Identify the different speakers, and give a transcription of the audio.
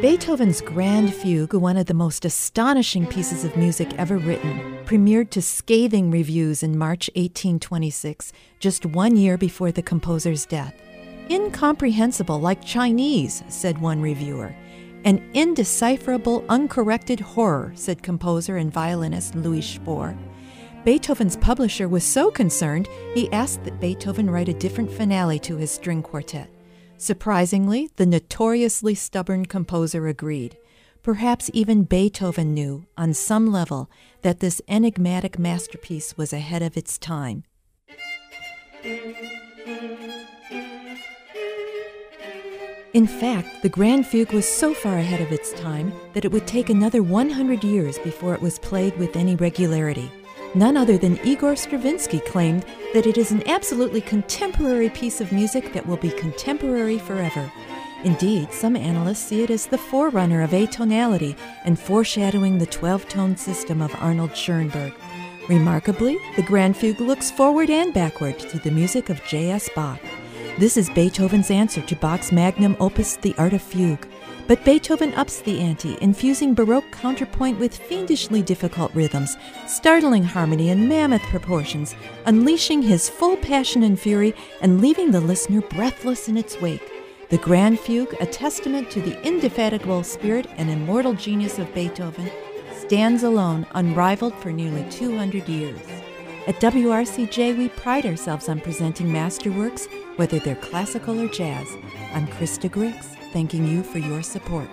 Speaker 1: Beethoven's Grand Fugue, one of the most astonishing pieces of music ever written, premiered to scathing reviews in March 1826, just one year before the composer's death. Incomprehensible, like Chinese, said one reviewer. An indecipherable, uncorrected horror, said composer and violinist Louis Spohr. Beethoven's publisher was so concerned, he asked that Beethoven write a different finale to his string quartet. Surprisingly, the notoriously stubborn composer agreed. Perhaps even Beethoven knew, on some level, that this enigmatic masterpiece was ahead of its time. In fact, the Grand Fugue was so far ahead of its time that it would take another 100 years before it was played with any regularity. None other than Igor Stravinsky claimed that it is an absolutely contemporary piece of music that will be contemporary forever. Indeed, some analysts see it as the forerunner of atonality and foreshadowing the 12 tone system of Arnold Schoenberg. Remarkably, the Grand Fugue looks forward and backward to the music of J.S. Bach. This is Beethoven's answer to Bach's magnum opus, The Art of Fugue. But Beethoven ups the ante, infusing Baroque counterpoint with fiendishly difficult rhythms, startling harmony and mammoth proportions, unleashing his full passion and fury and leaving the listener breathless in its wake. The Grand Fugue, a testament to the indefatigable spirit and immortal genius of Beethoven, stands alone, unrivaled for nearly 200 years. At WRCJ, we pride ourselves on presenting masterworks, whether they're classical or jazz. I'm Krista Griggs thanking you for your support.